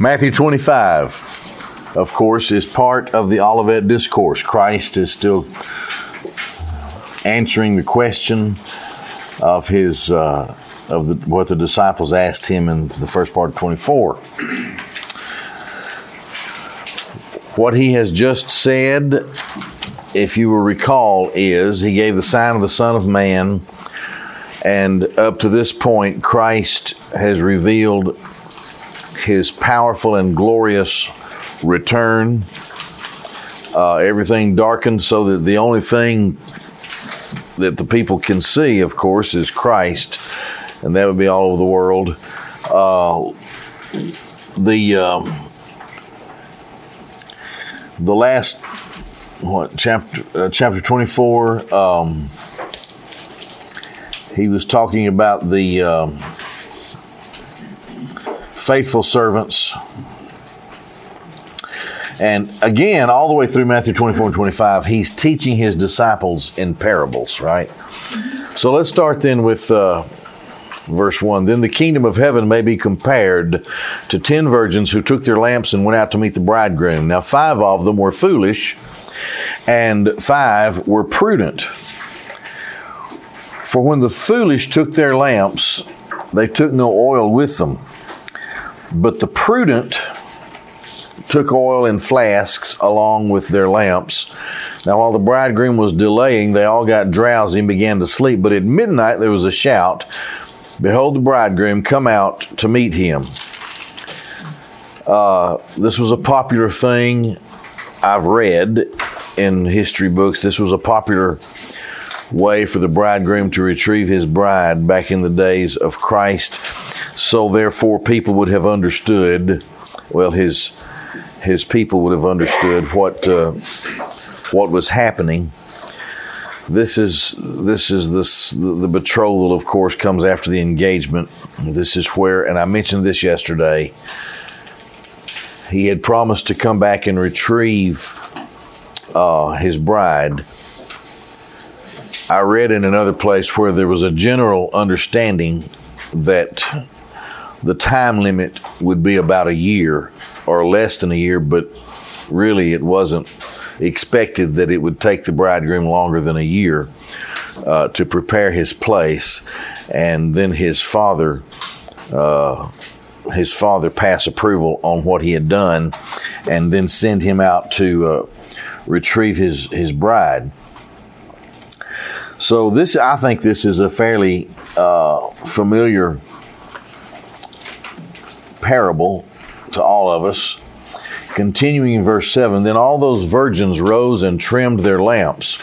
Matthew 25, of course, is part of the Olivet Discourse. Christ is still answering the question of his uh, of the, what the disciples asked him in the first part of 24. What he has just said, if you will recall, is he gave the sign of the Son of Man, and up to this point, Christ has revealed his powerful and glorious return. Uh, everything darkened so that the only thing that the people can see, of course, is Christ, and that would be all over the world. Uh, the um, the last what chapter uh, chapter twenty four. Um, he was talking about the um, faithful servants. And again, all the way through Matthew 24 and 25, he's teaching his disciples in parables, right? So let's start then with uh, verse 1. Then the kingdom of heaven may be compared to ten virgins who took their lamps and went out to meet the bridegroom. Now, five of them were foolish, and five were prudent. For when the foolish took their lamps, they took no oil with them. But the prudent took oil in flasks along with their lamps. Now, while the bridegroom was delaying, they all got drowsy and began to sleep. But at midnight there was a shout Behold, the bridegroom, come out to meet him. Uh, this was a popular thing I've read in history books. This was a popular way for the bridegroom to retrieve his bride back in the days of Christ so therefore, people would have understood. Well, his his people would have understood what uh, what was happening. This is this is this the betrothal, of course, comes after the engagement. This is where, and I mentioned this yesterday. He had promised to come back and retrieve uh, his bride. I read in another place where there was a general understanding that the time limit would be about a year or less than a year, but really it wasn't expected that it would take the bridegroom longer than a year uh, to prepare his place, and then his father. Uh, his father pass approval on what he had done, and then send him out to uh, retrieve his his bride. So this, I think, this is a fairly uh, familiar parable to all of us. Continuing in verse 7 Then all those virgins rose and trimmed their lamps.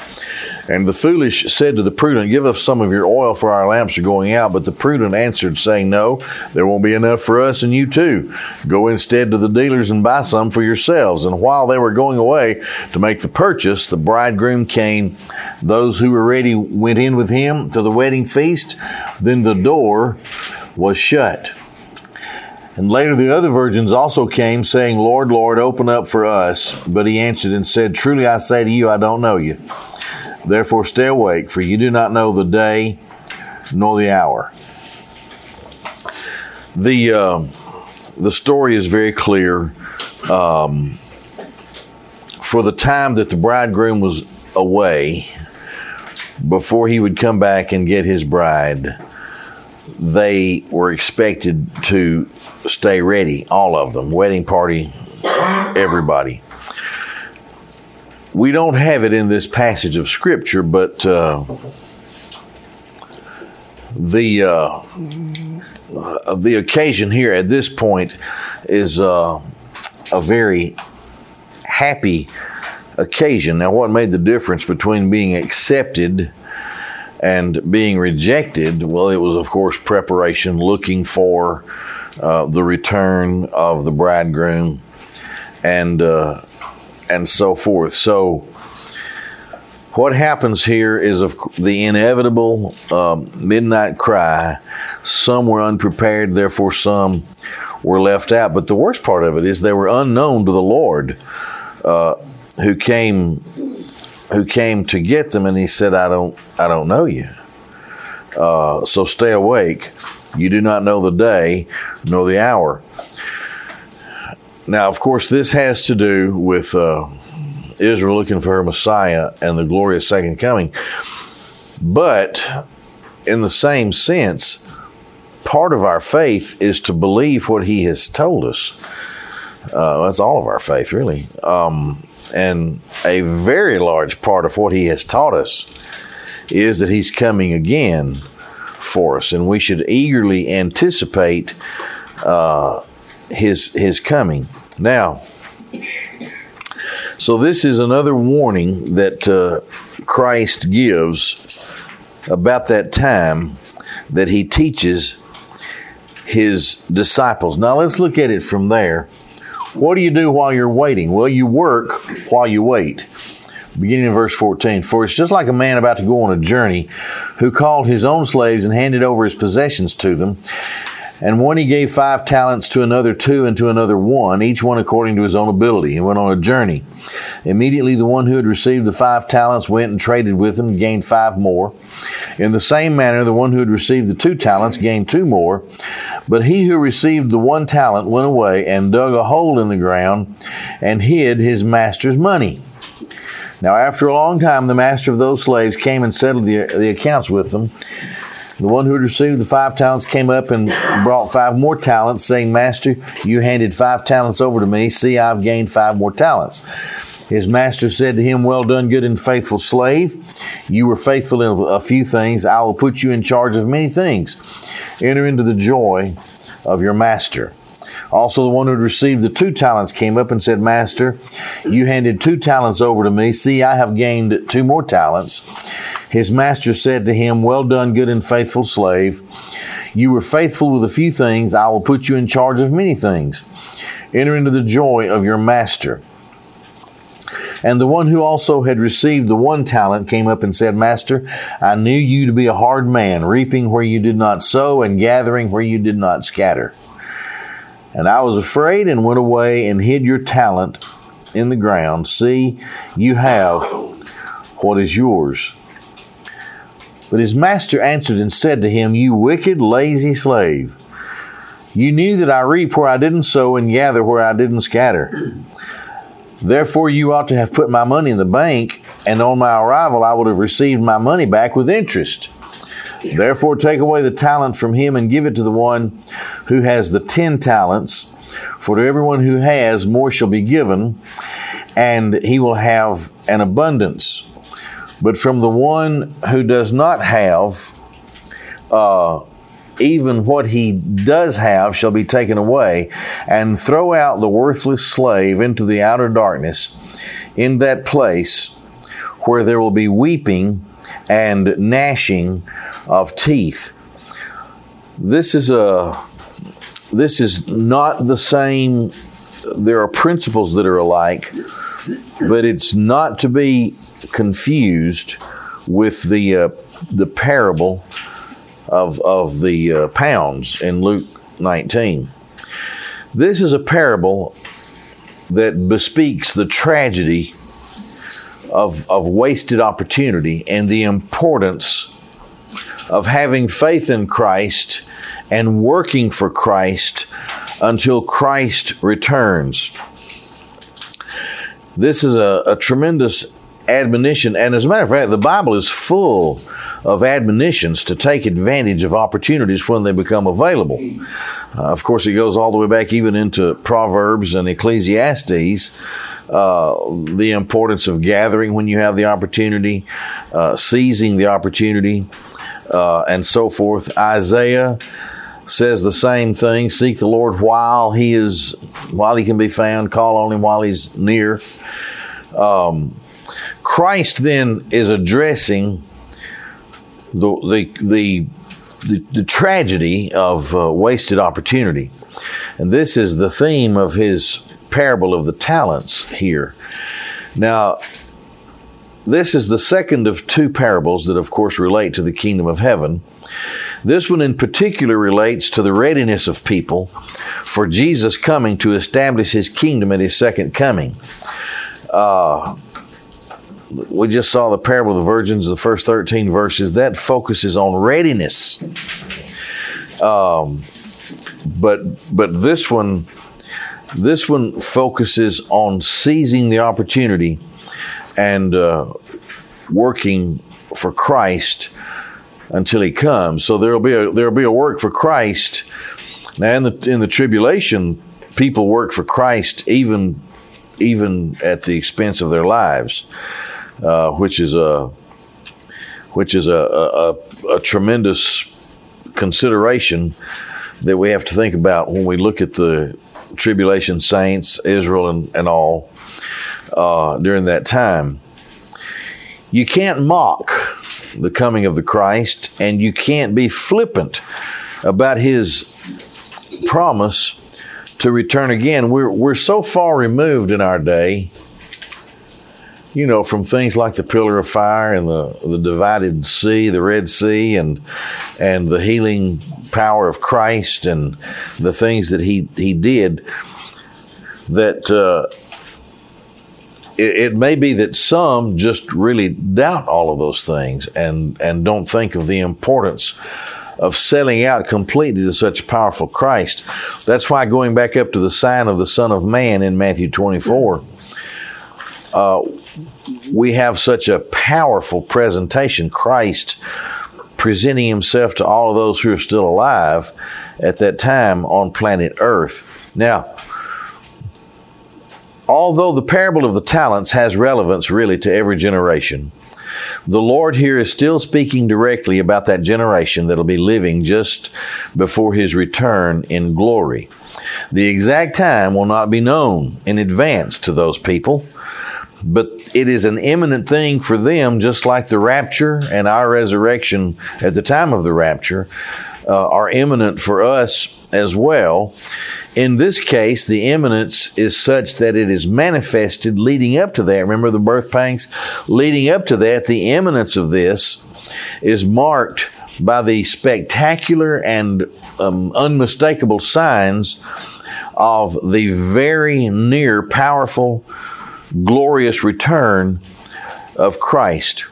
And the foolish said to the prudent, Give us some of your oil, for our lamps are going out. But the prudent answered, saying, No, there won't be enough for us and you too. Go instead to the dealers and buy some for yourselves. And while they were going away to make the purchase, the bridegroom came. Those who were ready went in with him to the wedding feast. Then the door was shut. And later the other virgins also came, saying, Lord, Lord, open up for us. But he answered and said, Truly I say to you, I don't know you. Therefore stay awake, for you do not know the day nor the hour. The, uh, the story is very clear. Um, for the time that the bridegroom was away, before he would come back and get his bride, they were expected to stay ready, all of them, wedding party, everybody. We don't have it in this passage of Scripture, but uh, the uh, the occasion here at this point is uh, a very happy occasion. Now, what made the difference between being accepted and being rejected? Well, it was, of course, preparation, looking for uh, the return of the bridegroom, and uh, and so forth. So, what happens here is of the inevitable um, midnight cry. Some were unprepared, therefore some were left out. But the worst part of it is they were unknown to the Lord, uh, who came who came to get them, and He said, "I don't, I don't know you. Uh, so stay awake." You do not know the day nor the hour. now, of course, this has to do with uh, Israel looking for her Messiah and the glorious second coming. But in the same sense, part of our faith is to believe what He has told us. Uh, that's all of our faith, really. Um, and a very large part of what He has taught us is that He's coming again for us, and we should eagerly anticipate uh, His His coming. Now, so this is another warning that uh, Christ gives about that time that he teaches his disciples. Now let's look at it from there. What do you do while you're waiting? Well, you work while you wait. Beginning in verse 14, for it's just like a man about to go on a journey who called his own slaves and handed over his possessions to them. And one he gave five talents to another two and to another one, each one according to his own ability, and went on a journey. Immediately the one who had received the five talents went and traded with them and gained five more. In the same manner, the one who had received the two talents gained two more. But he who received the one talent went away and dug a hole in the ground and hid his master's money. Now, after a long time, the master of those slaves came and settled the, the accounts with them. The one who had received the five talents came up and brought five more talents, saying, Master, you handed five talents over to me. See, I've gained five more talents. His master said to him, Well done, good and faithful slave. You were faithful in a few things. I will put you in charge of many things. Enter into the joy of your master. Also, the one who had received the two talents came up and said, Master, you handed two talents over to me. See, I have gained two more talents. His master said to him, Well done, good and faithful slave. You were faithful with a few things. I will put you in charge of many things. Enter into the joy of your master. And the one who also had received the one talent came up and said, Master, I knew you to be a hard man, reaping where you did not sow and gathering where you did not scatter. And I was afraid and went away and hid your talent in the ground. See, you have what is yours. But his master answered and said to him, You wicked, lazy slave. You knew that I reap where I didn't sow and gather where I didn't scatter. Therefore, you ought to have put my money in the bank, and on my arrival, I would have received my money back with interest. Therefore, take away the talent from him and give it to the one who has the ten talents. For to everyone who has, more shall be given, and he will have an abundance. But from the one who does not have, uh, even what he does have shall be taken away, and throw out the worthless slave into the outer darkness, in that place where there will be weeping and gnashing of teeth. This is a this is not the same there are principles that are alike, but it's not to be confused with the uh, the parable of of the uh, pounds in Luke 19. This is a parable that bespeaks the tragedy of of wasted opportunity and the importance of having faith in Christ and working for Christ until Christ returns. This is a, a tremendous admonition. And as a matter of fact, the Bible is full of admonitions to take advantage of opportunities when they become available. Uh, of course, it goes all the way back even into Proverbs and Ecclesiastes. Uh, the importance of gathering when you have the opportunity, uh, seizing the opportunity, uh, and so forth. Isaiah says the same thing: seek the Lord while he is, while he can be found. Call on him while he's near. Um, Christ then is addressing the the the, the, the tragedy of uh, wasted opportunity, and this is the theme of his parable of the talents here. Now, this is the second of two parables that, of course, relate to the kingdom of heaven. This one in particular relates to the readiness of people for Jesus coming to establish his kingdom at his second coming. Uh, we just saw the parable of the virgins, the first 13 verses, that focuses on readiness. Um, but but this one This one focuses on seizing the opportunity and uh, working for Christ until He comes. So there'll be a there'll be a work for Christ. Now in the in the tribulation, people work for Christ even even at the expense of their lives, uh, which is a which is a, a, a, tremendous consideration that we have to think about when we look at the tribulation saints, Israel, and, and all uh, during that time. You can't mock the coming of the Christ, and you can't be flippant about his promise to return again. We're, we're so far removed in our day you know, from things like the pillar of fire and the, the divided sea, the Red Sea, and and the healing power of Christ and the things that he he did. That uh, it, it may be that some just really doubt all of those things and and don't think of the importance of selling out completely to such powerful Christ. That's why going back up to the sign of the Son of Man in Matthew 24, uh, we have such a powerful presentation. Christ presenting himself to all of those who are still alive at that time on planet Earth. Now, although the parable of the talents has relevance really to every generation, the Lord here is still speaking directly about that generation that'll be living just before his return in glory. The exact time will not be known in advance to those people but it is an imminent thing for them, just like the rapture and our resurrection at the time of the rapture uh, are imminent for us as well. In this case, the imminence is such that it is manifested leading up to that. Remember the birth pangs? Leading up to that, the imminence of this is marked by the spectacular and um, unmistakable signs of the very near powerful glorious return of Christ.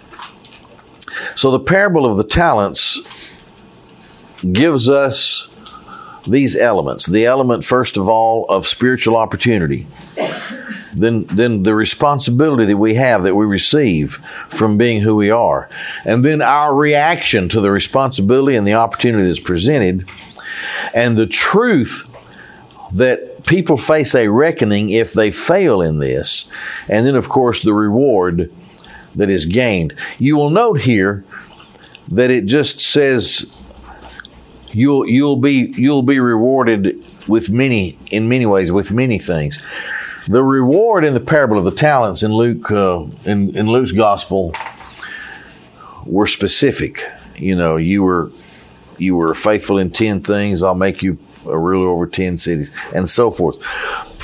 So the parable of the talents gives us these elements. The element, first of all, of spiritual opportunity. Then, then the responsibility that we have that we receive from being who we are. And then our reaction to the responsibility and the opportunity that's presented. And the truth that people face a reckoning if they fail in this. And then, of course, the reward that is gained. You will note here that it just says you'll you'll be you'll be rewarded with many in many ways with many things. The reward in the parable of the talents in Luke uh, in in Luke's gospel were specific. You know, you were you were faithful in ten things. I'll make you a ruler over 10 cities, and so forth.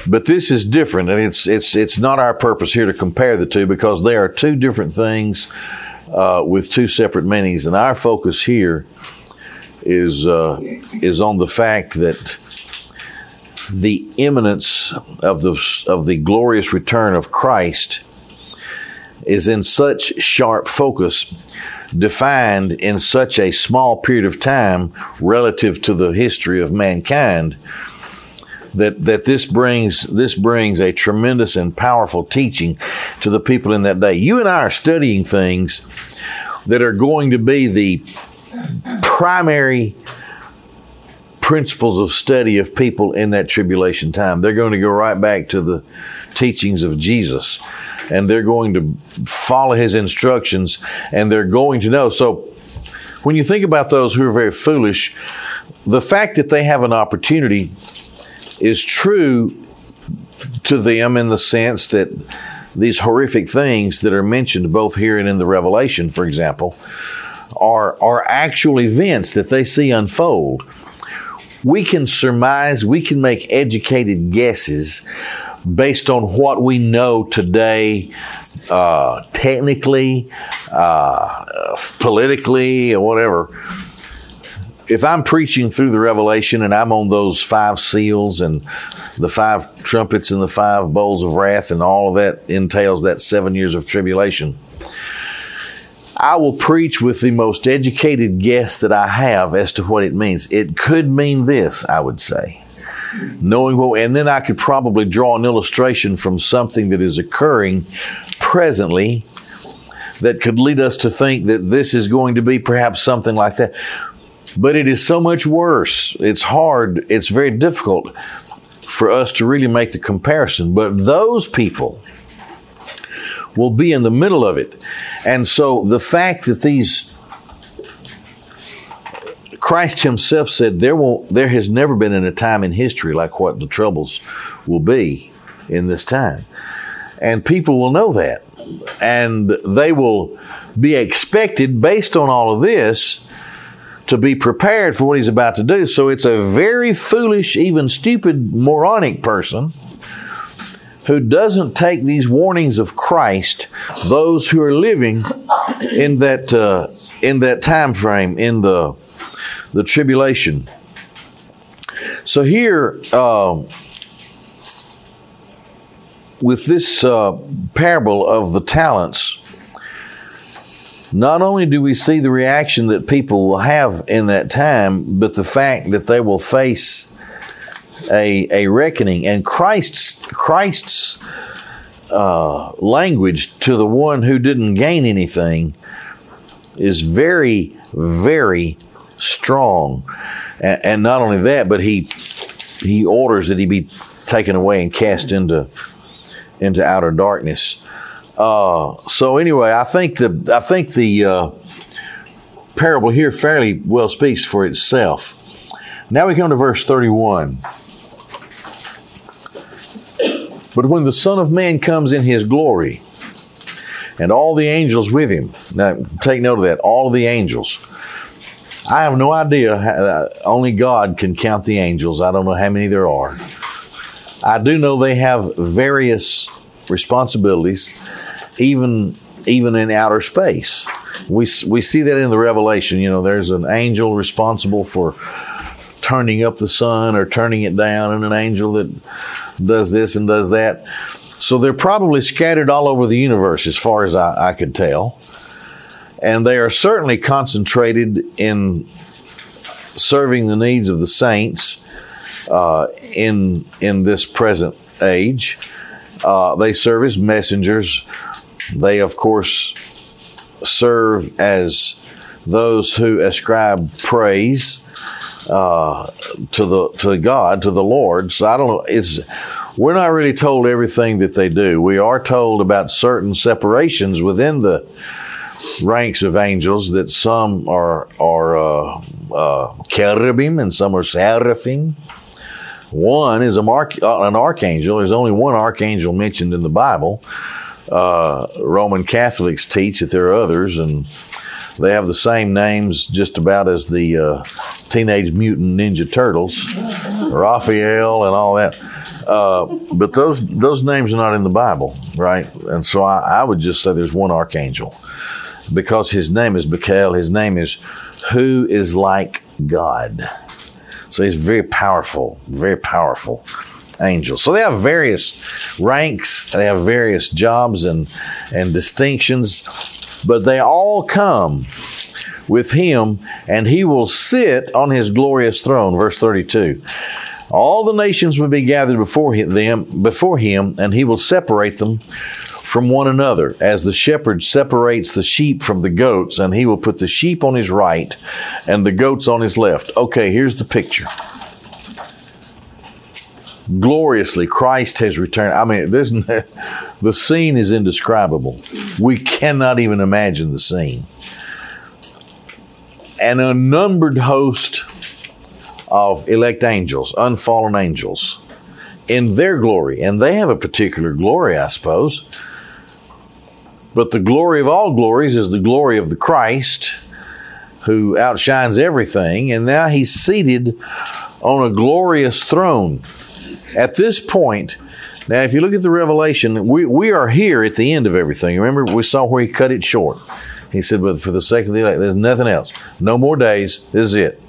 But this is different, and it's, it's, it's not our purpose here to compare the two because they are two different things uh, with two separate meanings. And our focus here is, uh, is on the fact that the imminence of the, of the glorious return of Christ is in such sharp focus defined in such a small period of time relative to the history of mankind that that this brings this brings a tremendous and powerful teaching to the people in that day. You and I are studying things that are going to be the primary principles of study of people in that tribulation time. They're going to go right back to the teachings of Jesus and they're going to follow his instructions and they're going to know. So when you think about those who are very foolish, the fact that they have an opportunity is true to them in the sense that these horrific things that are mentioned both here and in the Revelation, for example, are, are actual events that they see unfold. We can surmise, we can make educated guesses based on what we know today, uh, technically, uh, politically, or whatever. If I'm preaching through the revelation and I'm on those five seals and the five trumpets and the five bowls of wrath and all of that entails that seven years of tribulation, I will preach with the most educated guess that I have as to what it means. It could mean this, I would say. Knowing what, and then I could probably draw an illustration from something that is occurring presently that could lead us to think that this is going to be perhaps something like that. But it is so much worse. It's hard. It's very difficult for us to really make the comparison. But those people will be in the middle of it. And so the fact that these Christ himself said there won't, there has never been in a time in history like what the troubles will be in this time. And people will know that. And they will be expected based on all of this to be prepared for what he's about to do. So it's a very foolish, even stupid, moronic person who doesn't take these warnings of Christ, those who are living in that uh, in that time frame in the the tribulation. So here, uh, with this uh, parable of the talents, not only do we see the reaction that people will have in that time, but the fact that they will face a, a reckoning. And Christ's, Christ's uh, language to the one who didn't gain anything is very, very strong. And, and not only that, but he, he orders that he be taken away and cast into, into outer darkness. Uh, so anyway, I think the I think the uh, parable here fairly well speaks for itself. Now we come to verse thirty-one. But when the Son of Man comes in his glory, and all the angels with him, now take note of that, all of the angels. I have no idea, how, uh, only God can count the angels. I don't know how many there are. I do know they have various responsibilities, even even in outer space. We we see that in the Revelation. You know, there's an angel responsible for turning up the sun or turning it down, and an angel that does this and does that. So they're probably scattered all over the universe, as far as I, I could tell. And they are certainly concentrated in serving the needs of the saints uh, in in this present age. Uh, they serve as messengers. They, of course, serve as those who ascribe praise uh, to the to God, to the Lord. So I don't know. It's we're not really told everything that they do. We are told about certain separations within the ranks of angels. That some are are uh, uh, cherubim and some are seraphim. One is a mark, uh, an archangel. There's only one archangel mentioned in the Bible. Uh, Roman Catholics teach that there are others, and they have the same names just about as the uh, Teenage Mutant Ninja Turtles, Raphael, and all that. Uh, but those those names are not in the Bible, right? And so I, I, would just say there's one archangel because his name is Michael. His name is who is like God. So he's very powerful, very powerful angel. So they have various ranks, they have various jobs and, and distinctions, but they all come with him, and he will sit on his glorious throne. Verse 32. All the nations will be gathered before them, before him, and he will separate them from one another, as the shepherd separates the sheep from the goats, and he will put the sheep on his right and the goats on his left. Okay, here's the picture. Gloriously, Christ has returned. I mean, there's the scene is indescribable. We cannot even imagine the scene. An unnumbered host of elect angels, unfallen angels, in their glory, and they have a particular glory, I suppose but the glory of all glories is the glory of the Christ who outshines everything. And now he's seated on a glorious throne. At this point, now if you look at the revelation, we, we are here at the end of everything. Remember, we saw where he cut it short. He said, but for the sake of the elect, there's nothing else. No more days. This is it.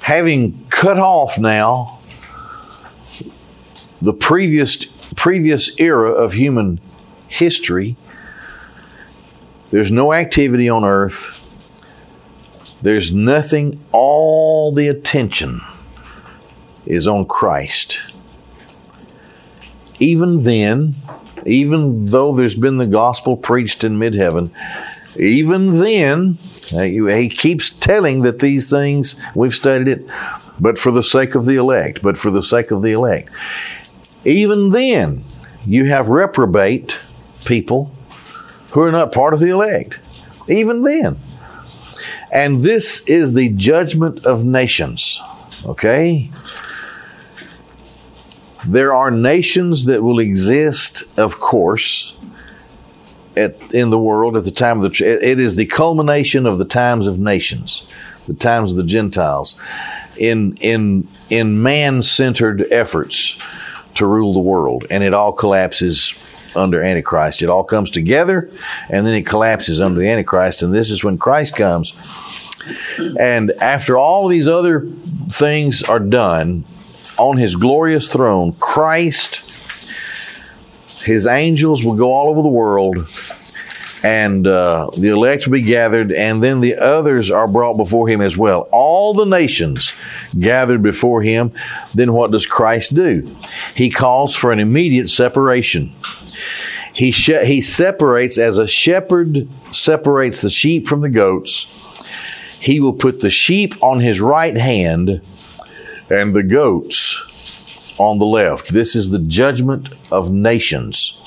Having cut off now the previous previous era of human history. There's no activity on earth. There's nothing, all the attention is on Christ. Even then, even though there's been the gospel preached in mid heaven, even then, he keeps telling that these things, we've studied it, but for the sake of the elect, but for the sake of the elect. Even then, you have reprobate people who are not part of the elect. Even then. And this is the judgment of nations. Okay? There are nations that will exist, of course, at, in the world at the time of the. It is the culmination of the times of nations, the times of the Gentiles, in in in man-centered efforts to rule the world, and it all collapses under Antichrist. It all comes together, and then it collapses under the Antichrist, and this is when Christ comes. And after all these other things are done, on his glorious throne, Christ, his angels will go all over the world, and uh, the elect will be gathered, and then the others are brought before him as well. All the nations gathered before him. Then what does Christ do? He calls for an immediate separation. He, he separates as a shepherd separates the sheep from the goats. He will put the sheep on his right hand and the goats on the left. This is the judgment of nations.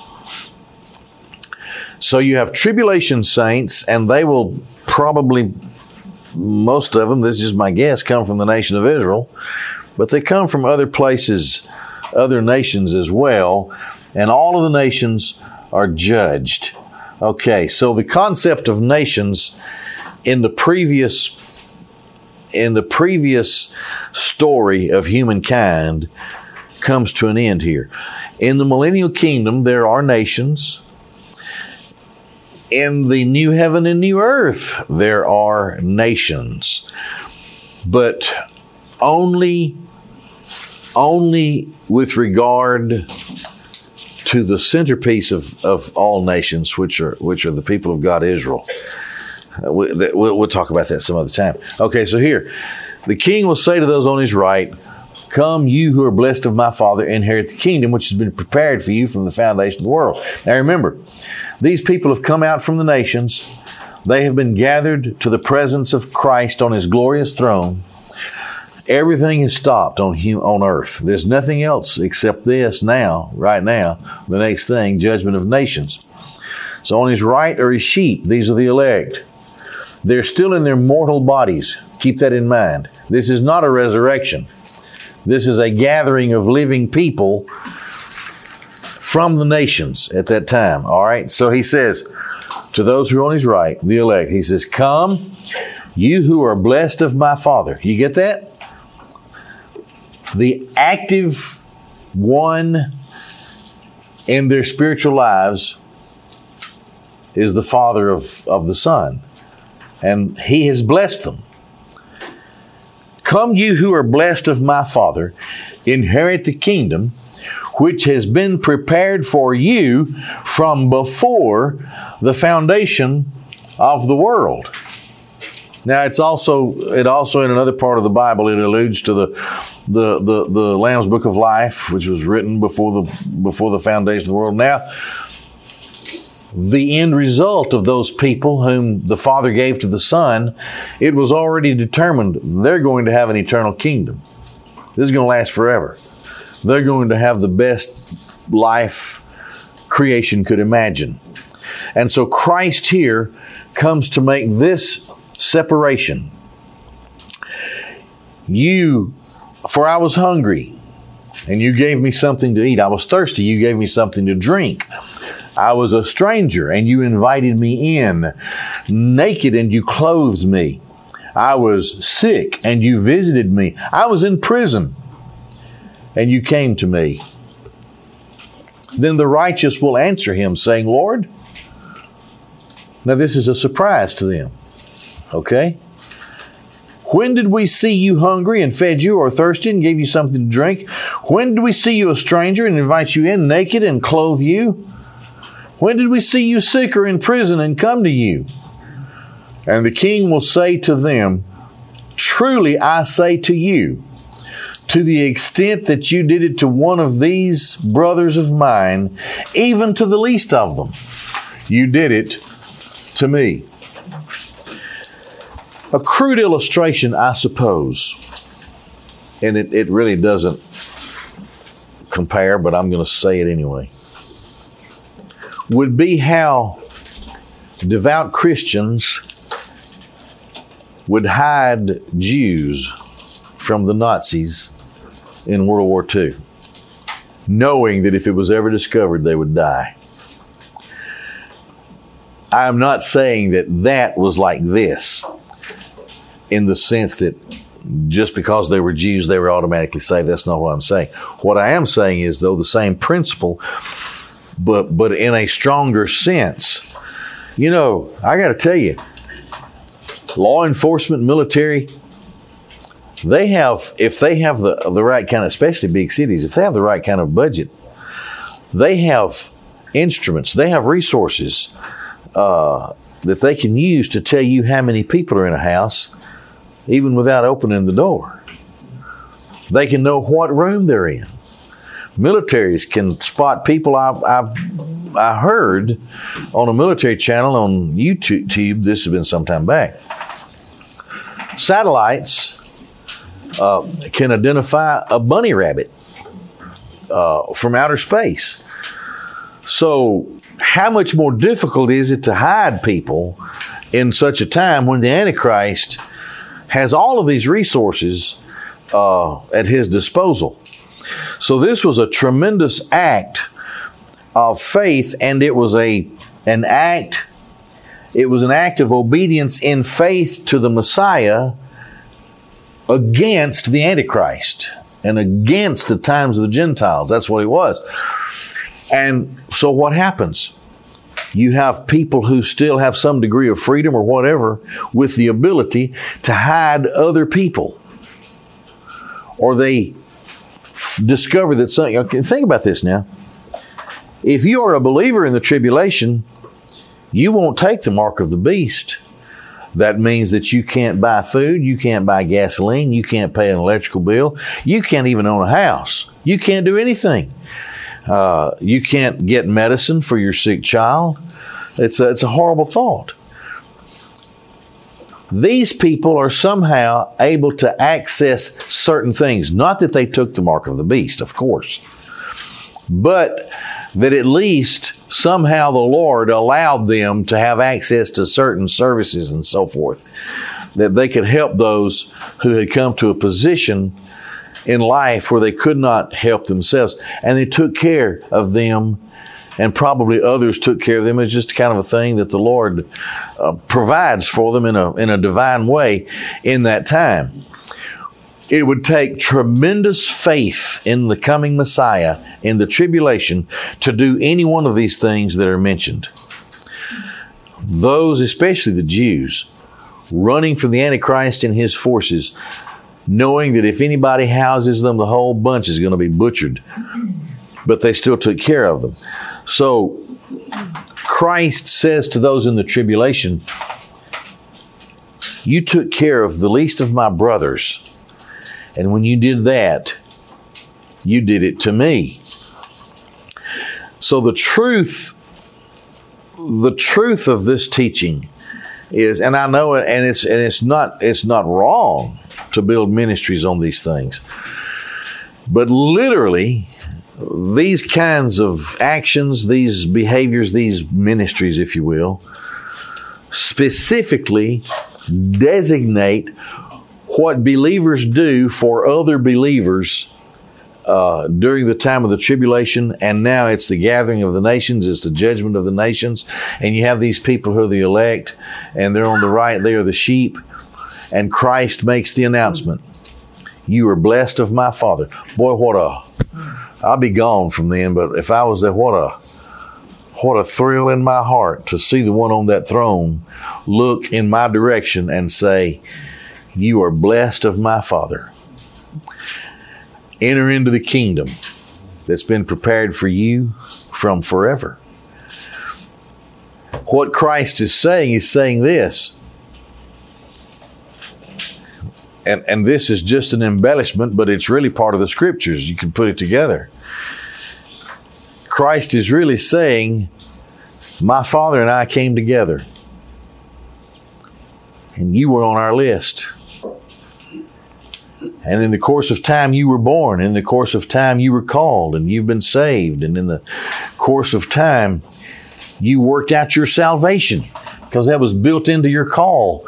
So you have tribulation saints, and they will probably, most of them, this is my guess, come from the nation of Israel, but they come from other places, other nations as well, and all of the nations are judged. Okay, so the concept of nations in the previous in the previous story of humankind comes to an end here. In the millennial kingdom, there are nations. In the new heaven and new earth, there are nations. But only, only with regard to the centerpiece of, of all nations, which are, which are the people of God, Israel. Uh, we'll, we'll talk about that some other time. Okay, so here, the king will say to those on his right, Come, you who are blessed of my Father, inherit the kingdom which has been prepared for you from the foundation of the world. Now remember, these people have come out from the nations. They have been gathered to the presence of Christ on his glorious throne. Everything is stopped on on earth. There's nothing else except this now, right now. The next thing, judgment of nations. So on his right are his sheep. These are the elect. They're still in their mortal bodies. Keep that in mind. This is not a resurrection. This is a gathering of living people from the nations at that time. All right. So he says to those who are on his right, the elect, he says, Come, you who are blessed of my Father. You get that? The active one in their spiritual lives is the Father of, of the Son and he has blessed them. Come, you who are blessed of my Father, inherit the kingdom which has been prepared for you from before the foundation of the world. Now it's also it also in another part of the Bible it alludes to the the the, the Lamb's Book of Life, which was written before the before the foundation of the world. Now the end result of those people whom the Father gave to the Son, it was already determined they're going to have an eternal kingdom. This is going to last forever. They're going to have the best life creation could imagine. And so Christ here comes to make this separation. You, for I was hungry, and you gave me something to eat. I was thirsty, you gave me something to drink. I was a stranger and you invited me in, naked and you clothed me. I was sick and you visited me. I was in prison and you came to me. Then the righteous will answer him, saying, Lord, now this is a surprise to them. Okay? When did we see you hungry and fed you, or thirsty and gave you something to drink? When did we see you a stranger and invite you in, naked and clothe you? When did we see you sick or in prison and come to you? And the king will say to them, Truly I say to you, to the extent that you did it to one of these brothers of mine, even to the least of them, you did it to me. A crude illustration, I suppose, and it, it really doesn't compare, but I'm going to say it anyway, would be how devout Christians would hide Jews from the Nazis in World War II, knowing that if it was ever discovered, they would die. I'm not saying that that was like this in the sense that just because they were Jews, they were automatically saved. That's not what I'm saying. What I am saying is, though, the same principle, but but in a stronger sense. You know, I got to tell you, law enforcement, military, they have if they have the the right kind of, especially big cities, if they have the right kind of budget, they have instruments, they have resources uh, that they can use to tell you how many people are in a house, even without opening the door. They can know what room they're in. Militaries can spot people. I've, I've, I heard on a military channel on YouTube. This has been some time back. Satellites uh, can identify a bunny rabbit uh, from outer space. So, how much more difficult is it to hide people in such a time when the Antichrist has all of these resources uh, at his disposal? So, this was a tremendous act of faith, and it was a an act. It was an act of obedience in faith to the Messiah against the Antichrist and against the times of the Gentiles. That's what it was. And so what happens? You have people who still have some degree of freedom or whatever with the ability to hide other people. Or they discover that something, okay, think about this now. If you are a believer in the tribulation, you won't take the mark of the beast that means that you can't buy food, you can't buy gasoline, you can't pay an electrical bill, you can't even own a house, you can't do anything. Uh, you can't get medicine for your sick child. It's a, it's a horrible thought. These people are somehow able to access certain things. Not that they took the mark of the beast, of course, but that at least somehow the Lord allowed them to have access to certain services and so forth, that they could help those who had come to a position in life where they could not help themselves. And they took care of them, and probably others took care of them. It's just kind of a thing that the Lord uh, provides for them in a, in a divine way in that time it would take tremendous faith in the coming Messiah in the tribulation to do any one of these things that are mentioned. Those, especially the Jews, running from the Antichrist and his forces, knowing that if anybody houses them, the whole bunch is going to be butchered. But they still took care of them. So Christ says to those in the tribulation, You took care of the least of my brothers and when you did that, you did it to me. So the truth, the truth of this teaching is, and I know it, and it's and it's not it's not wrong to build ministries on these things, but literally, these kinds of actions, these behaviors, these ministries, if you will, specifically designate what believers do for other believers uh, during the time of the tribulation, and now it's the gathering of the nations, it's the judgment of the nations, and you have these people who are the elect, and they're on the right, they are the sheep, and Christ makes the announcement You are blessed of my Father. Boy, what a. I'll be gone from then, but if I was there, what a. What a thrill in my heart to see the one on that throne look in my direction and say, you are blessed of my Father. Enter into the kingdom that's been prepared for you from forever. What Christ is saying is saying this and, and this is just an embellishment, but it's really part of the scriptures. You can put it together. Christ is really saying, My Father and I came together, and you were on our list. And in the course of time, you were born. In the course of time, you were called, and you've been saved. And in the course of time, you worked out your salvation because that was built into your call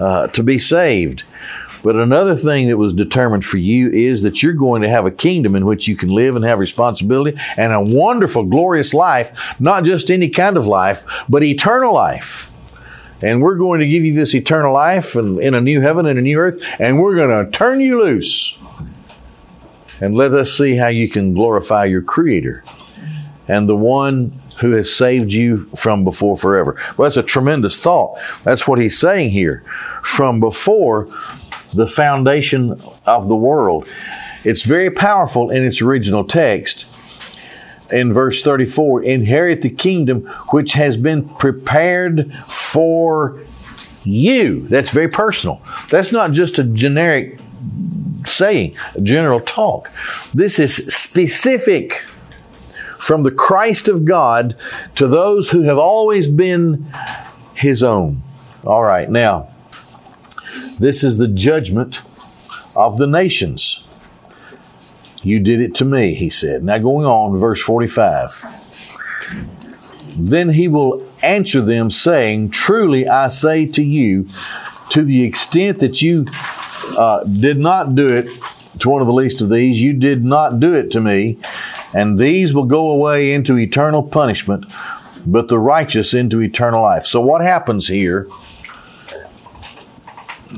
uh, to be saved. But another thing that was determined for you is that you're going to have a kingdom in which you can live and have responsibility and a wonderful, glorious life, not just any kind of life, but eternal life. And we're going to give you this eternal life and in a new heaven and a new earth, and we're going to turn you loose. And let us see how you can glorify your Creator and the one who has saved you from before forever. Well, that's a tremendous thought. That's what he's saying here. From before the foundation of the world. It's very powerful in its original text. In verse 34, inherit the kingdom which has been prepared for you. That's very personal. That's not just a generic saying, a general talk. This is specific from the Christ of God to those who have always been His own. All right, now, this is the judgment of the nations. You did it to me, he said. Now, going on, verse 45. Then he will answer them, saying, Truly I say to you, to the extent that you uh, did not do it to one of the least of these, you did not do it to me, and these will go away into eternal punishment, but the righteous into eternal life. So, what happens here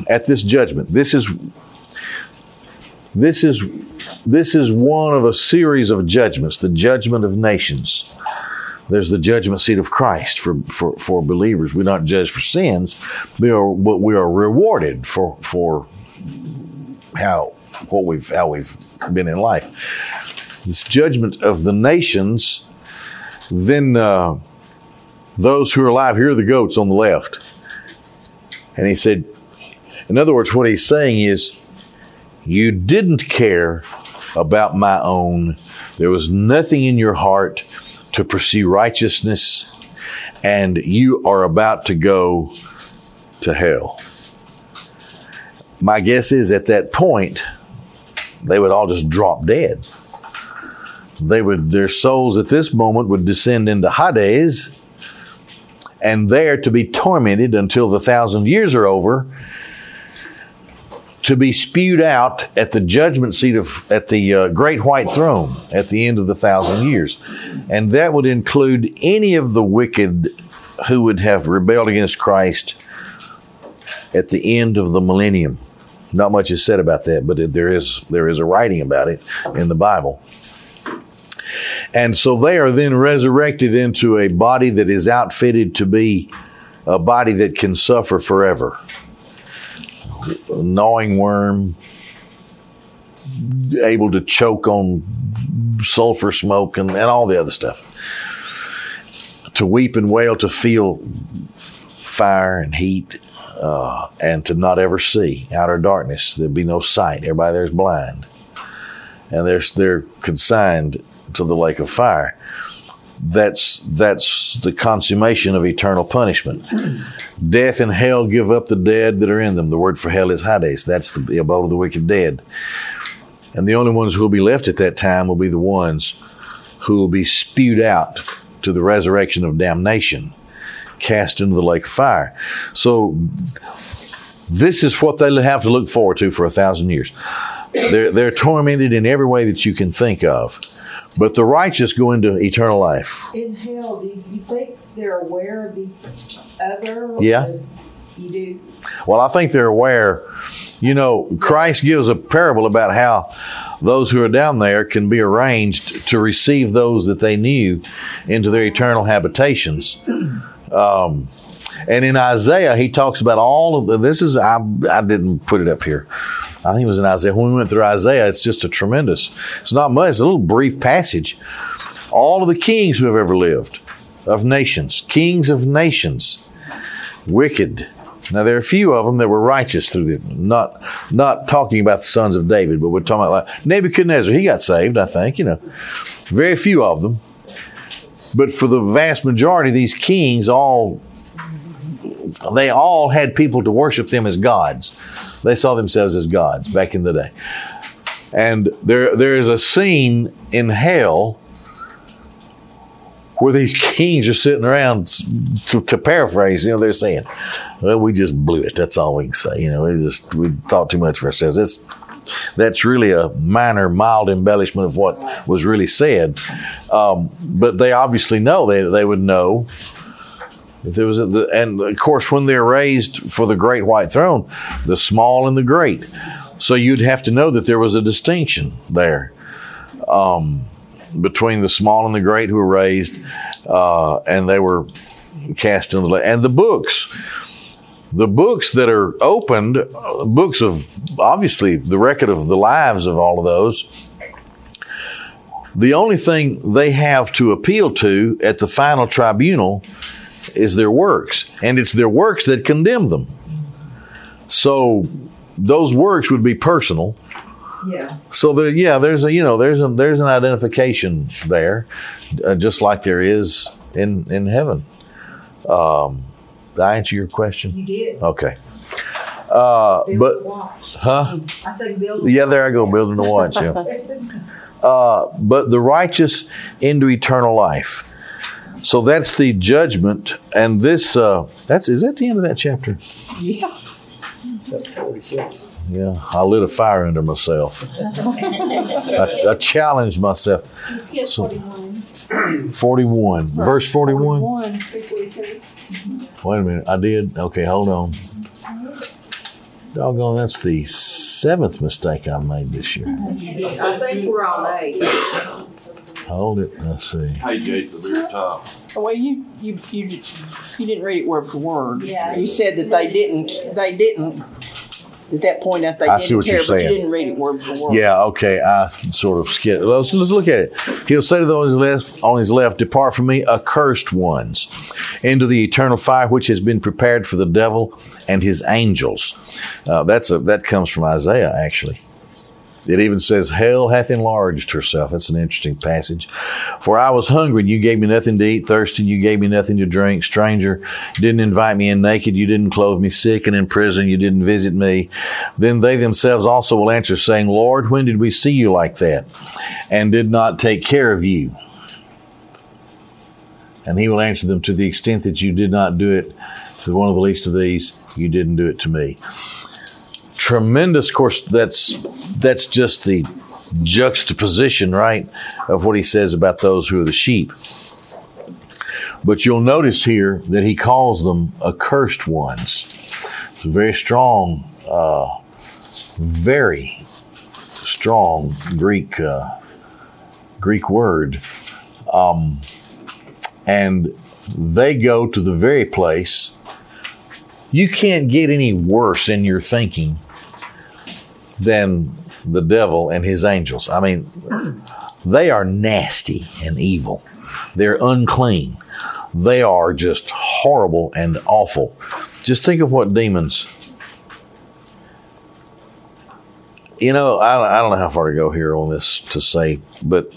at this judgment. This is this is this is one of a series of judgments, the judgment of nations. There's the judgment seat of Christ for, for, for believers. We're not judged for sins, we are, but we are rewarded for for how what we've how we've been in life. This judgment of the nations, then uh, those who are alive, here are the goats on the left. And he said, in other words, what he's saying is, you didn't care about my own. There was nothing in your heart to pursue righteousness, and you are about to go to hell. My guess is at that point, they would all just drop dead. They would, their souls at this moment would descend into Hades and there to be tormented until the thousand years are over to be spewed out at the judgment seat of at the uh, great white throne at the end of the thousand years. And that would include any of the wicked who would have rebelled against christ at the end of the millennium. Not much is said about that but there is there is a writing about it in the bible. And so they are then resurrected into a body that is outfitted to be a body that can suffer forever gnawing worm, able to choke on sulfur smoke and, and all the other stuff. To weep and wail, to feel fire and heat, uh, and to not ever see outer darkness. There'd be no sight. Everybody there's blind. And they're, they're consigned to the lake of fire that's that's the consummation of eternal punishment. Death and hell give up the dead that are in them. The word for hell is Hades. That's the abode of the wicked dead. And the only ones who will be left at that time will be the ones who will be spewed out to the resurrection of damnation, cast into the lake of fire. So this is what they have to look forward to for a thousand years. They're, they're tormented in every way that you can think of but the righteous go into eternal life. In hell, do you think they're aware of the other? Yeah. You do? Well, I think they're aware. You know, Christ gives a parable about how those who are down there can be arranged to receive those that they knew into their eternal habitations. Um, and in Isaiah, he talks about all of the, this is, I, I didn't put it up here. I think it was in Isaiah. When we went through Isaiah, it's just a tremendous, it's not much, it's a little brief passage. All of the kings who have ever lived of nations, kings of nations, wicked, Now there are a few of them that were righteous through the not not talking about the sons of David, but we're talking about like Nebuchadnezzar. He got saved, I think. You know, very few of them. But for the vast majority, these kings all they all had people to worship them as gods. They saw themselves as gods back in the day. And there there is a scene in hell where these kings are sitting around to, to, paraphrase, you know, they're saying, well, we just blew it. That's all we can say. You know, we just, we thought too much for ourselves. That's, that's really a minor, mild embellishment of what was really said. Um, but they obviously know, they, they would know there was a, and of course, when they're raised for the great white throne, the small and the great. So you'd have to know that there was a distinction there. Um, between the small and the great who were raised, uh, and they were cast into the. And the books, the books that are opened, books of obviously the record of the lives of all of those. The only thing they have to appeal to at the final tribunal is their works, and it's their works that condemn them. So those works would be personal, yeah. So the yeah, there's a you know there's a there's an identification there, uh, just like there is in in heaven. Um, did I answer your question? You did. Okay. Uh, but huh? I said. Yeah, there I go building the watch. Yeah. Uh, but the righteous into eternal life. So that's the judgment, and this uh, that's is that the end of that chapter? Yeah. Yeah, I lit a fire under myself. I, I challenged myself. So- 41. 41, verse 41. One. Wait a minute, I did. Okay, hold on. Doggone, that's the seventh mistake I've made this year. I think we're on eight. Hold it. Let's see. Page eight, the very top. Well, you, you, you, did- you didn't read it word for word. Yeah. You said that they didn't, they didn't, at that point that they I see didn't what you're care, but you didn't read it word for word. Yeah, okay. I sort of skipped. Let's, let's look at it. He'll say to those on his left, on his left, "Depart from me, accursed ones, into the eternal fire which has been prepared for the devil and his angels." Uh, that's a that comes from Isaiah, actually. It even says, Hell hath enlarged herself. That's an interesting passage. For I was hungry, and you gave me nothing to eat, thirsty, and you gave me nothing to drink, stranger, didn't invite me in naked, you didn't clothe me sick, and in prison you didn't visit me. Then they themselves also will answer, saying, Lord, when did we see you like that, and did not take care of you? And he will answer them, To the extent that you did not do it to one of the least of these, you didn't do it to me tremendous. Course, that's that's just the juxtaposition, right, of what he says about those who are the sheep. But you'll notice here that he calls them accursed ones. It's a very strong, uh, very strong Greek uh, Greek word, um, and they go to the very place. You can't get any worse in your thinking than the devil and his angels. I mean, they are nasty and evil. They're unclean. They are just horrible and awful. Just think of what demons. You know, I, I don't know how far to go here on this to say, but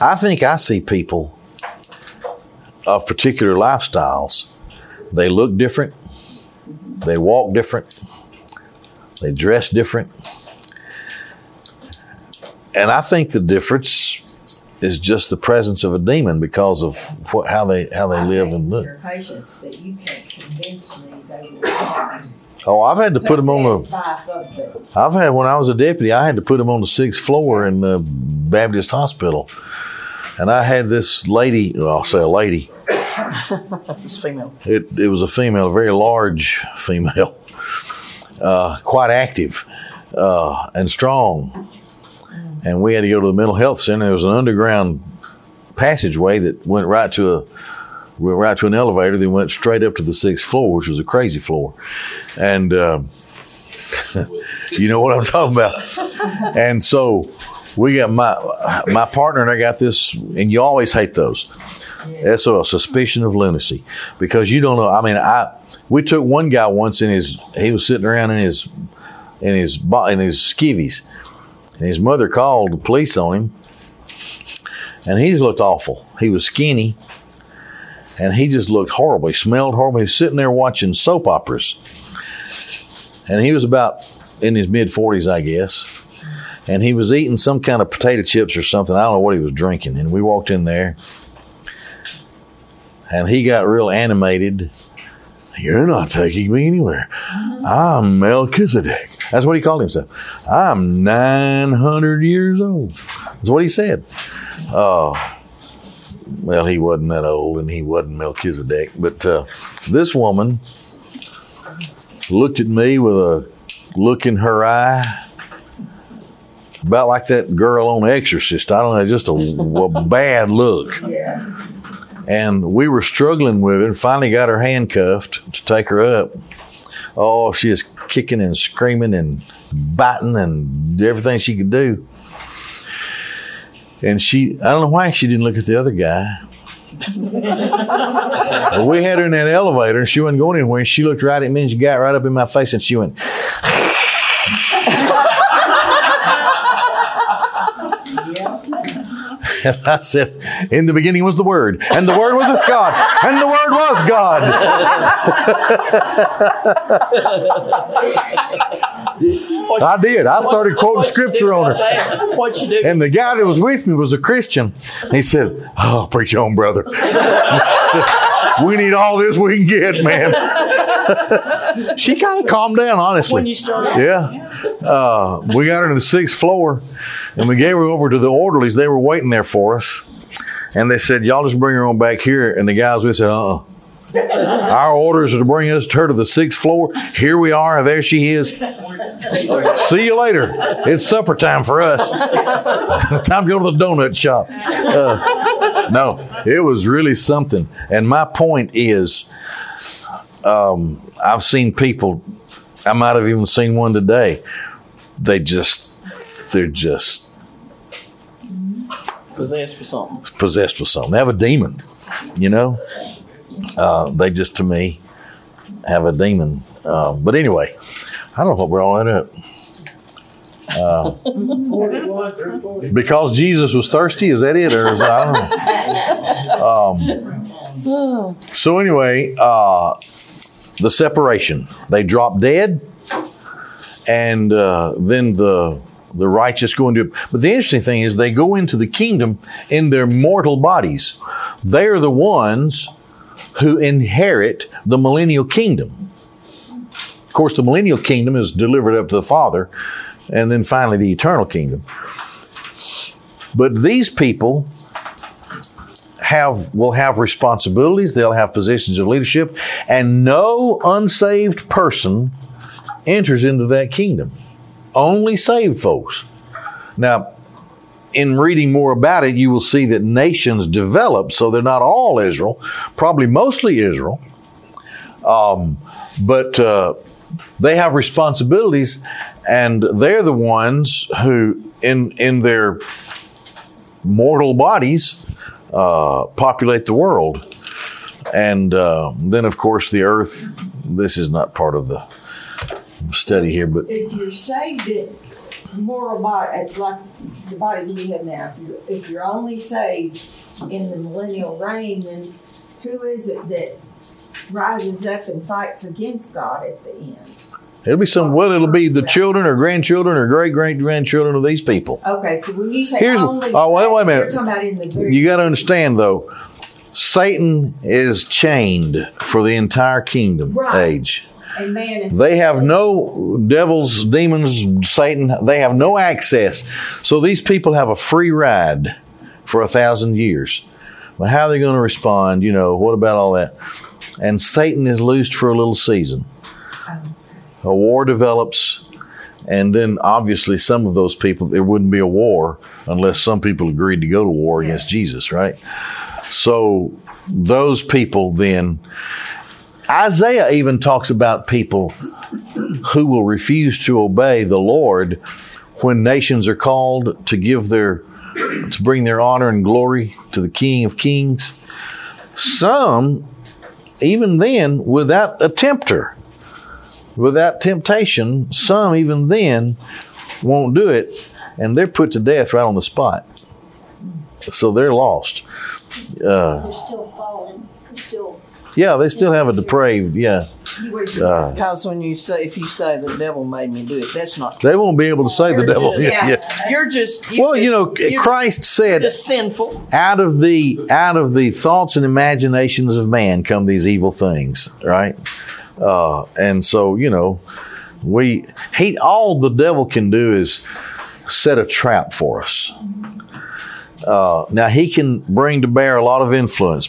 I think I see people of particular lifestyles. They look different, they walk different, they dress different. And I think the difference is just the presence of a demon because of what, how they how they live and look. Your patients that you can't convince me they will. Oh, I've had to put them on the. I've had when I was a deputy, I had to put them on the sixth floor in the Baptist hospital, and I had this lady. Well, I'll say a lady. It's female. It it was a female, a very large female, uh, quite active uh, and strong. And we had to go to the mental health center. There was an underground passageway that went right to a went right to an elevator. Then went straight up to the sixth floor, which was a crazy floor. And uh, you know what I'm talking about. and so we got my my partner and I got this, and you always hate those. That's a suspicion of lunacy because you don't know. I mean, I We took one guy once in his. He was sitting around in his in his in his skivvies, and his mother called the police on him, and he just looked awful. He was skinny, and he just looked horrible. He smelled horrible. He was sitting there watching soap operas, and he was about in his mid forties, I guess. And he was eating some kind of potato chips or something. I don't know what he was drinking. And we walked in there, and he got real animated. You're not taking me anywhere. I'm Melchizedek. That's what he called himself. I'm 900 years old. That's what he said. Uh, well, he wasn't that old and he wasn't Melchizedek. But uh, this woman looked at me with a look in her eye, about like that girl on Exorcist. I don't know, just a, a bad look Yeah. And we were struggling with her and finally got her handcuffed to take her up. Oh, she was kicking and screaming and biting and everything she could do. And she, I don't know why she didn't look at the other guy. We had her in that elevator and she wasn't going anywhere. And she looked right at me and she got right up in my face and she went, and I said, In the beginning was the Word, and the Word was with God, and the Word was God. I did. I started quoting scripture on her. What'd you do? And the guy that was with me was a Christian. He said, Oh, preach on, brother. we need all this we can get, man. she kind of calmed down, honestly. when you started. Yeah. Uh, we got her to the sixth floor and we gave her over to the orderlies. They were waiting there for us. And they said, Y'all just bring her on back here. And the guys we said, Uh uh Our orders are to bring us to her to the sixth floor. Here we are. There she is. See you later. It's supper time for us. time to go to the donut shop. Uh, no, it was really something. And my point is, um, I've seen people, I might have even seen one today. They just, they're just Possessed with something. possessed with something. They have a demon, you know. Uh, they just, to me, have a demon. Uh, but anyway, I don't know what we're all up. Uh, because Jesus was thirsty, is that it, or I don't know. Um, so anyway, uh, the separation. They drop dead, and uh, then the the righteous go into. But the interesting thing is, they go into the kingdom in their mortal bodies. They are the ones who inherit the millennial kingdom. Of course, the millennial kingdom is delivered up to the Father, and then finally the eternal kingdom. But these people have will have responsibilities, they'll have positions of leadership, and no unsaved person enters into that kingdom. Only saved folks. Now, in reading more about it, you will see that nations develop, so they're not all Israel, probably mostly Israel. Um, but uh, they have responsibilities, and they're the ones who, in in their mortal bodies, uh, populate the world. And uh, then, of course, the earth. This is not part of the study here, but If you're saved in moral body, like the bodies we have now, if you're, if you're only saved in the millennial reign, then who is it that rises up and fights against God at the end? It'll be some. Well, it'll be the children or grandchildren or great great grandchildren of these people. Okay, so when you say Here's- only, oh, wait- wait a minute. You're talking about in the You got to understand, though, Satan is chained for the entire kingdom Right. age. They have no devils, demons, Satan. They have no access. So these people have a free ride for a thousand years. Well, how are they going to respond? You know, what about all that? And Satan is loosed for a little season. A war develops, and then obviously some of those people, there wouldn't be a war unless some people agreed to go to war against Jesus, right? So those people then, Isaiah even talks about people who will refuse to obey the Lord when nations are called to give their to bring their honor and glory to the King of Kings. Some even then, without a tempter, without temptation, some even then won't do it, and they're put to death right on the spot. So they're lost. Uh, They're still falling. They're still. yeah, they still have a depraved. Yeah, uh, Because when you say, if you say the devil made me do it, that's not true. they won't be able to say the You're devil. just- Yeah, yeah. You're just. Well, you know, just- you're Christ said, sinful. out of the out of the thoughts and imaginations of man come these evil things, right? Uh, and so you know, we he all the devil can do is set a trap for us. Uh, now he can bring to bear a lot of influence,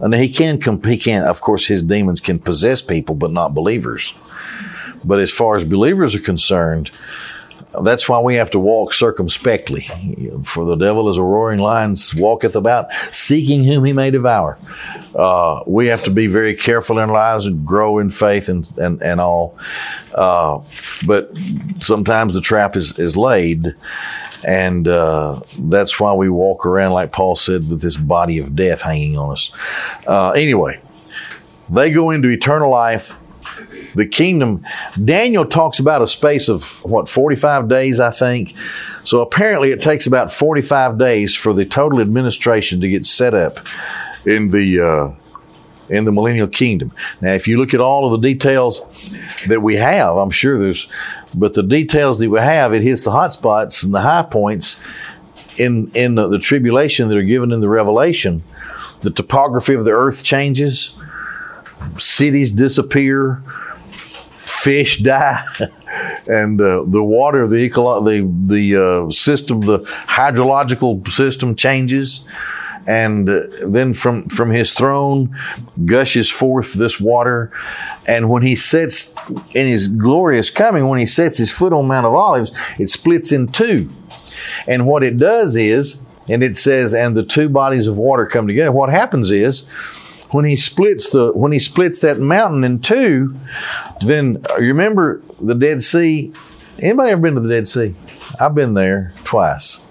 and he can he can of course his demons can possess people, but not believers. But as far as believers are concerned, that's why we have to walk circumspectly. For the devil is a roaring lion, walketh about, seeking whom he may devour. Uh, we have to be very careful in our lives and grow in faith and, and, and all. Uh, but sometimes the trap is, is laid. And uh, that's why we walk around, like Paul said, with this body of death hanging on us. Uh, anyway, they go into eternal life the kingdom. Daniel talks about a space of what 45 days i think. So apparently it takes about 45 days for the total administration to get set up in the uh, in the millennial kingdom. Now if you look at all of the details that we have i'm sure there's but the details that we have it hits the hot spots and the high points in in the, the tribulation that are given in the revelation. The topography of the earth changes. Cities disappear fish die, and uh, the water, the eco- the the uh, system, the hydrological system changes, and uh, then from from his throne gushes forth this water, and when he sets in his glorious coming, when he sets his foot on Mount of Olives, it splits in two, and what it does is, and it says, and the two bodies of water come together. What happens is when he splits the when he splits that mountain in two, then uh, you remember the Dead Sea. Anybody ever been to the Dead Sea? I've been there twice.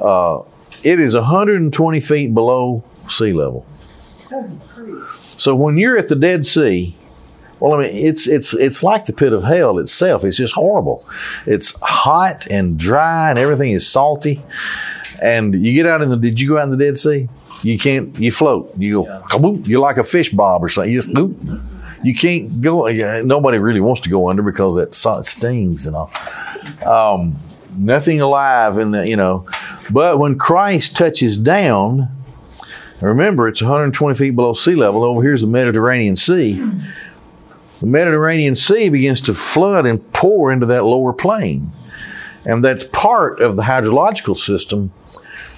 Uh, it is 120 feet below sea level. So when you're at the Dead Sea, well, I mean, it's it's it's like the pit of hell itself. It's just horrible. It's hot and dry, and everything is salty. And you get out in the. Did you go out in the Dead Sea? You can't. You float. You go. kaboom, You're like a fish bob or something. You just. You can't go. Nobody really wants to go under because that stings and all. Um, nothing alive in the. You know, but when Christ touches down, remember it's 120 feet below sea level. Over here's the Mediterranean Sea. The Mediterranean Sea begins to flood and pour into that lower plain, and that's part of the hydrological system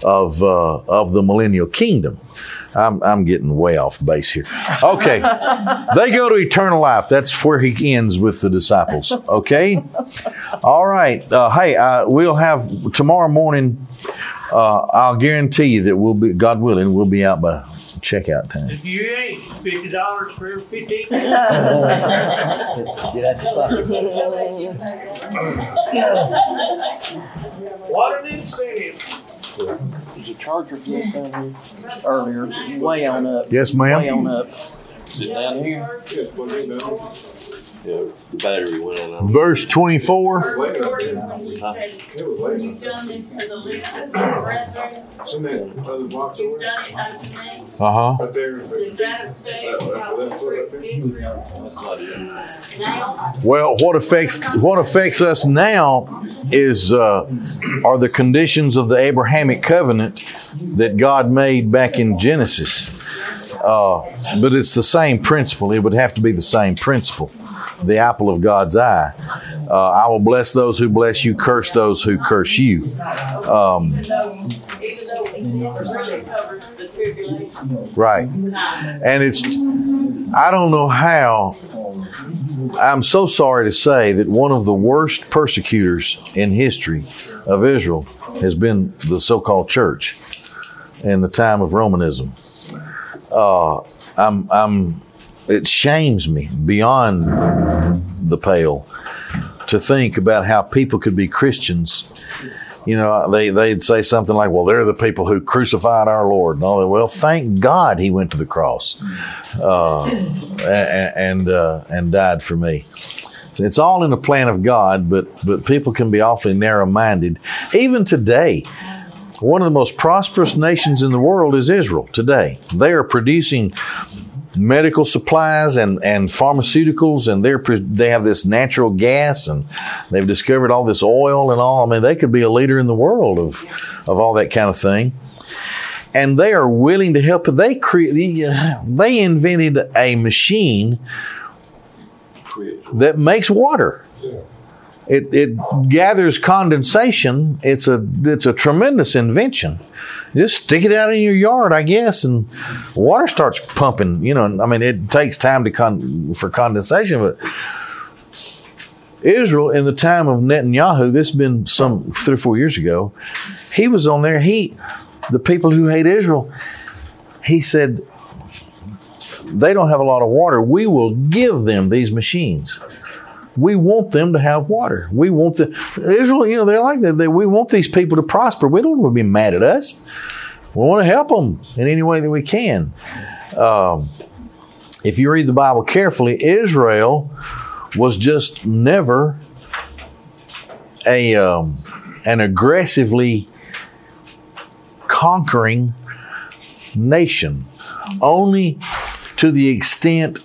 of uh, of the millennial kingdom. I'm, I'm getting way off base here. Okay, they go to eternal life. That's where he ends with the disciples. Okay, all right. Uh, hey, uh, we'll have tomorrow morning. Uh, I'll guarantee you that we'll be, God willing, we'll be out by checkout time. If you ain't fifty dollars for every fifteen. What an incentive! There's a charger flipped down here earlier, way on up. Yes, Way ma'am. on up. Is it down here? Verse twenty-four. You've done this to the least of your brethren. Some of that other box You've over done it unto me. Uh huh. right there. Is that a how we treat Israel? That's not it. Now, Well, what affects what affects us now is uh, are the conditions of the Abrahamic covenant that God made back in Genesis. Uh, but it's the same principle. It would have to be the same principle. The apple of God's eye. Uh, I will bless those who bless you, curse those who curse you. Um, right. And it's, I don't know how, I'm so sorry to say that one of the worst persecutors in history of Israel has been the so called church in the time of Romanism. Uh, I'm, I'm, it shames me beyond the pale to think about how people could be Christians you know, they, they'd say something like, well, they're the people who crucified our Lord. And all that. Well, thank God he went to the cross uh, and, uh, and died for me. It's all in the plan of God, but, but people can be awfully narrow minded. Even today, one of the most prosperous nations in the world is Israel today. They are producing medical supplies and, and pharmaceuticals and they're they have this natural gas and they've discovered all this oil and all. I mean, they could be a leader in the world of of all that kind of thing. And they are willing to help. They create. They invented a machine that makes water. It, it gathers condensation. It's a it's a tremendous invention. Just stick it out in your yard, I guess, and water starts pumping. You know, I mean, it takes time to con- for condensation, but Israel in the time of Netanyahu, this has been some three or four years ago. He was on there. He, the people who hate Israel, he said, they don't have a lot of water. We will give them these machines. We want them to have water. We want the Israel. You know, they're like that. They, we want these people to prosper. We don't want to be mad at us. We want to help them in any way that we can. Um, if you read the Bible carefully, Israel was just never a um, an aggressively conquering nation, only to the extent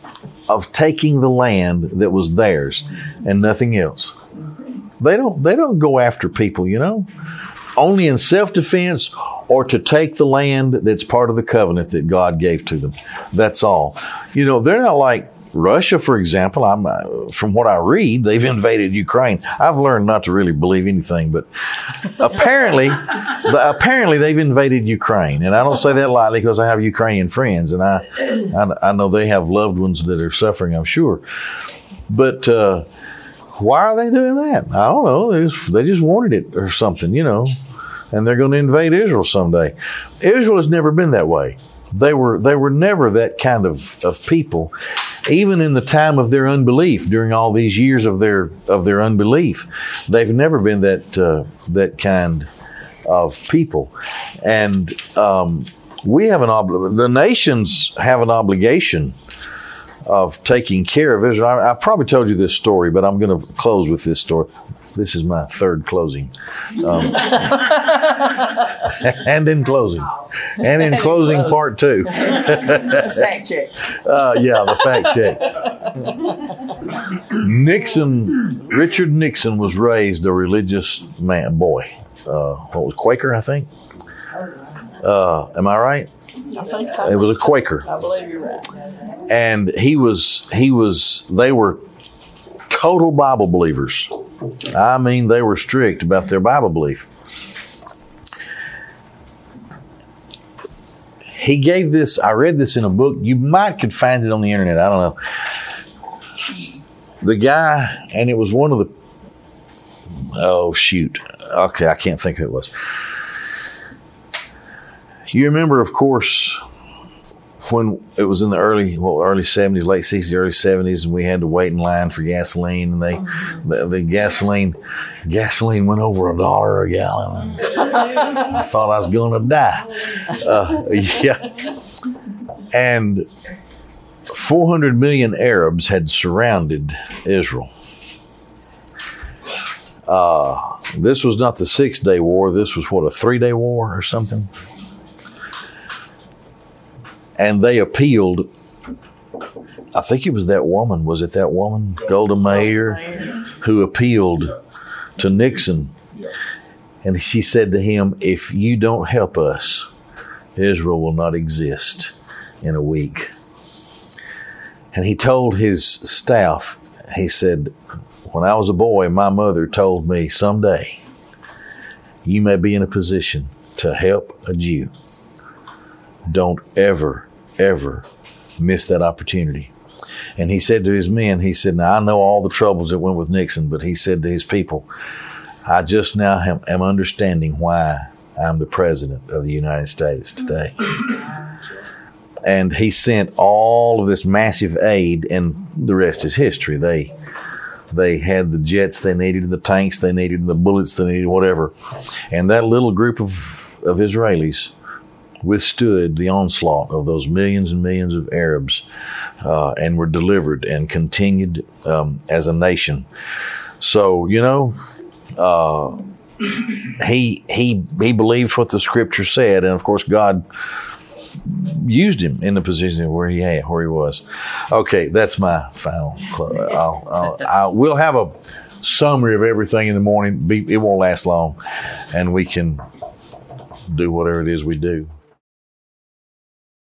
of taking the land that was theirs and nothing else. They don't they don't go after people, you know. Only in self-defense or to take the land that's part of the covenant that God gave to them. That's all. You know, they're not like Russia, for example, I'm uh, from what I read, they've invaded Ukraine. I've learned not to really believe anything, but apparently, apparently they've invaded Ukraine, and I don't say that lightly because I have Ukrainian friends, and I, I, I know they have loved ones that are suffering. I'm sure, but uh, why are they doing that? I don't know. They just, they just wanted it or something, you know, and they're going to invade Israel someday. Israel has never been that way. They were they were never that kind of, of people even in the time of their unbelief, during all these years of their of their unbelief, they've never been that uh, that kind of people, and um, we have an ob- the nations have an obligation of taking care of Israel. I, I probably told you this story, but I'm going to close with this story. This is my third closing. Um, and in closing. And in closing, part two. Fact check. Uh, yeah, the fact check. Nixon, Richard Nixon was raised a religious man, boy. Uh, what was Quaker, I think? Uh, am I right? I think It was a Quaker. I believe you're right. and he was he was they were total bible believers i mean they were strict about their bible belief. He gave this i read this in a book. You might could find it on the internet. I don't know. The guy and it was one of the oh shoot. Okay i can't think who it was. You remember of course when it was in the early well, early seventies, late sixties, early seventies, and we had to wait in line for gasoline, and they the, the gasoline gasoline went over a dollar a gallon. I thought I was going to die. Uh, yeah, and four hundred million Arabs had surrounded Israel. Uh, this was not the Six Day War. This was what a three day war or something and they appealed. I think it was that woman. Was it that woman, Golda Meir, who appealed to Nixon? And she said to him, If you don't help us, Israel will not exist in a week. And he told his staff, he said, When I was a boy, my mother told me, Someday you may be in a position to help a Jew don't ever, ever miss that opportunity. And he said to his men, he said, Now I know all the troubles that went with Nixon, but he said to his people, I just now am, am understanding why I'm the president of the United States today. and he sent all of this massive aid, and the rest is history. They They had the jets they needed, the tanks they needed, the bullets they needed, whatever. And that little group of, of Israelis withstood the onslaught of those millions and millions of Arabs uh, and were delivered and continued um, as a nation. So, you know, uh, he he he believed what the scripture said, and of course, God used him in the position where he had, where he was. Okay, that's my final. I'll, I'll, I'll, we'll have a summary of everything in the morning. It won't last long, and we can do whatever it is we do.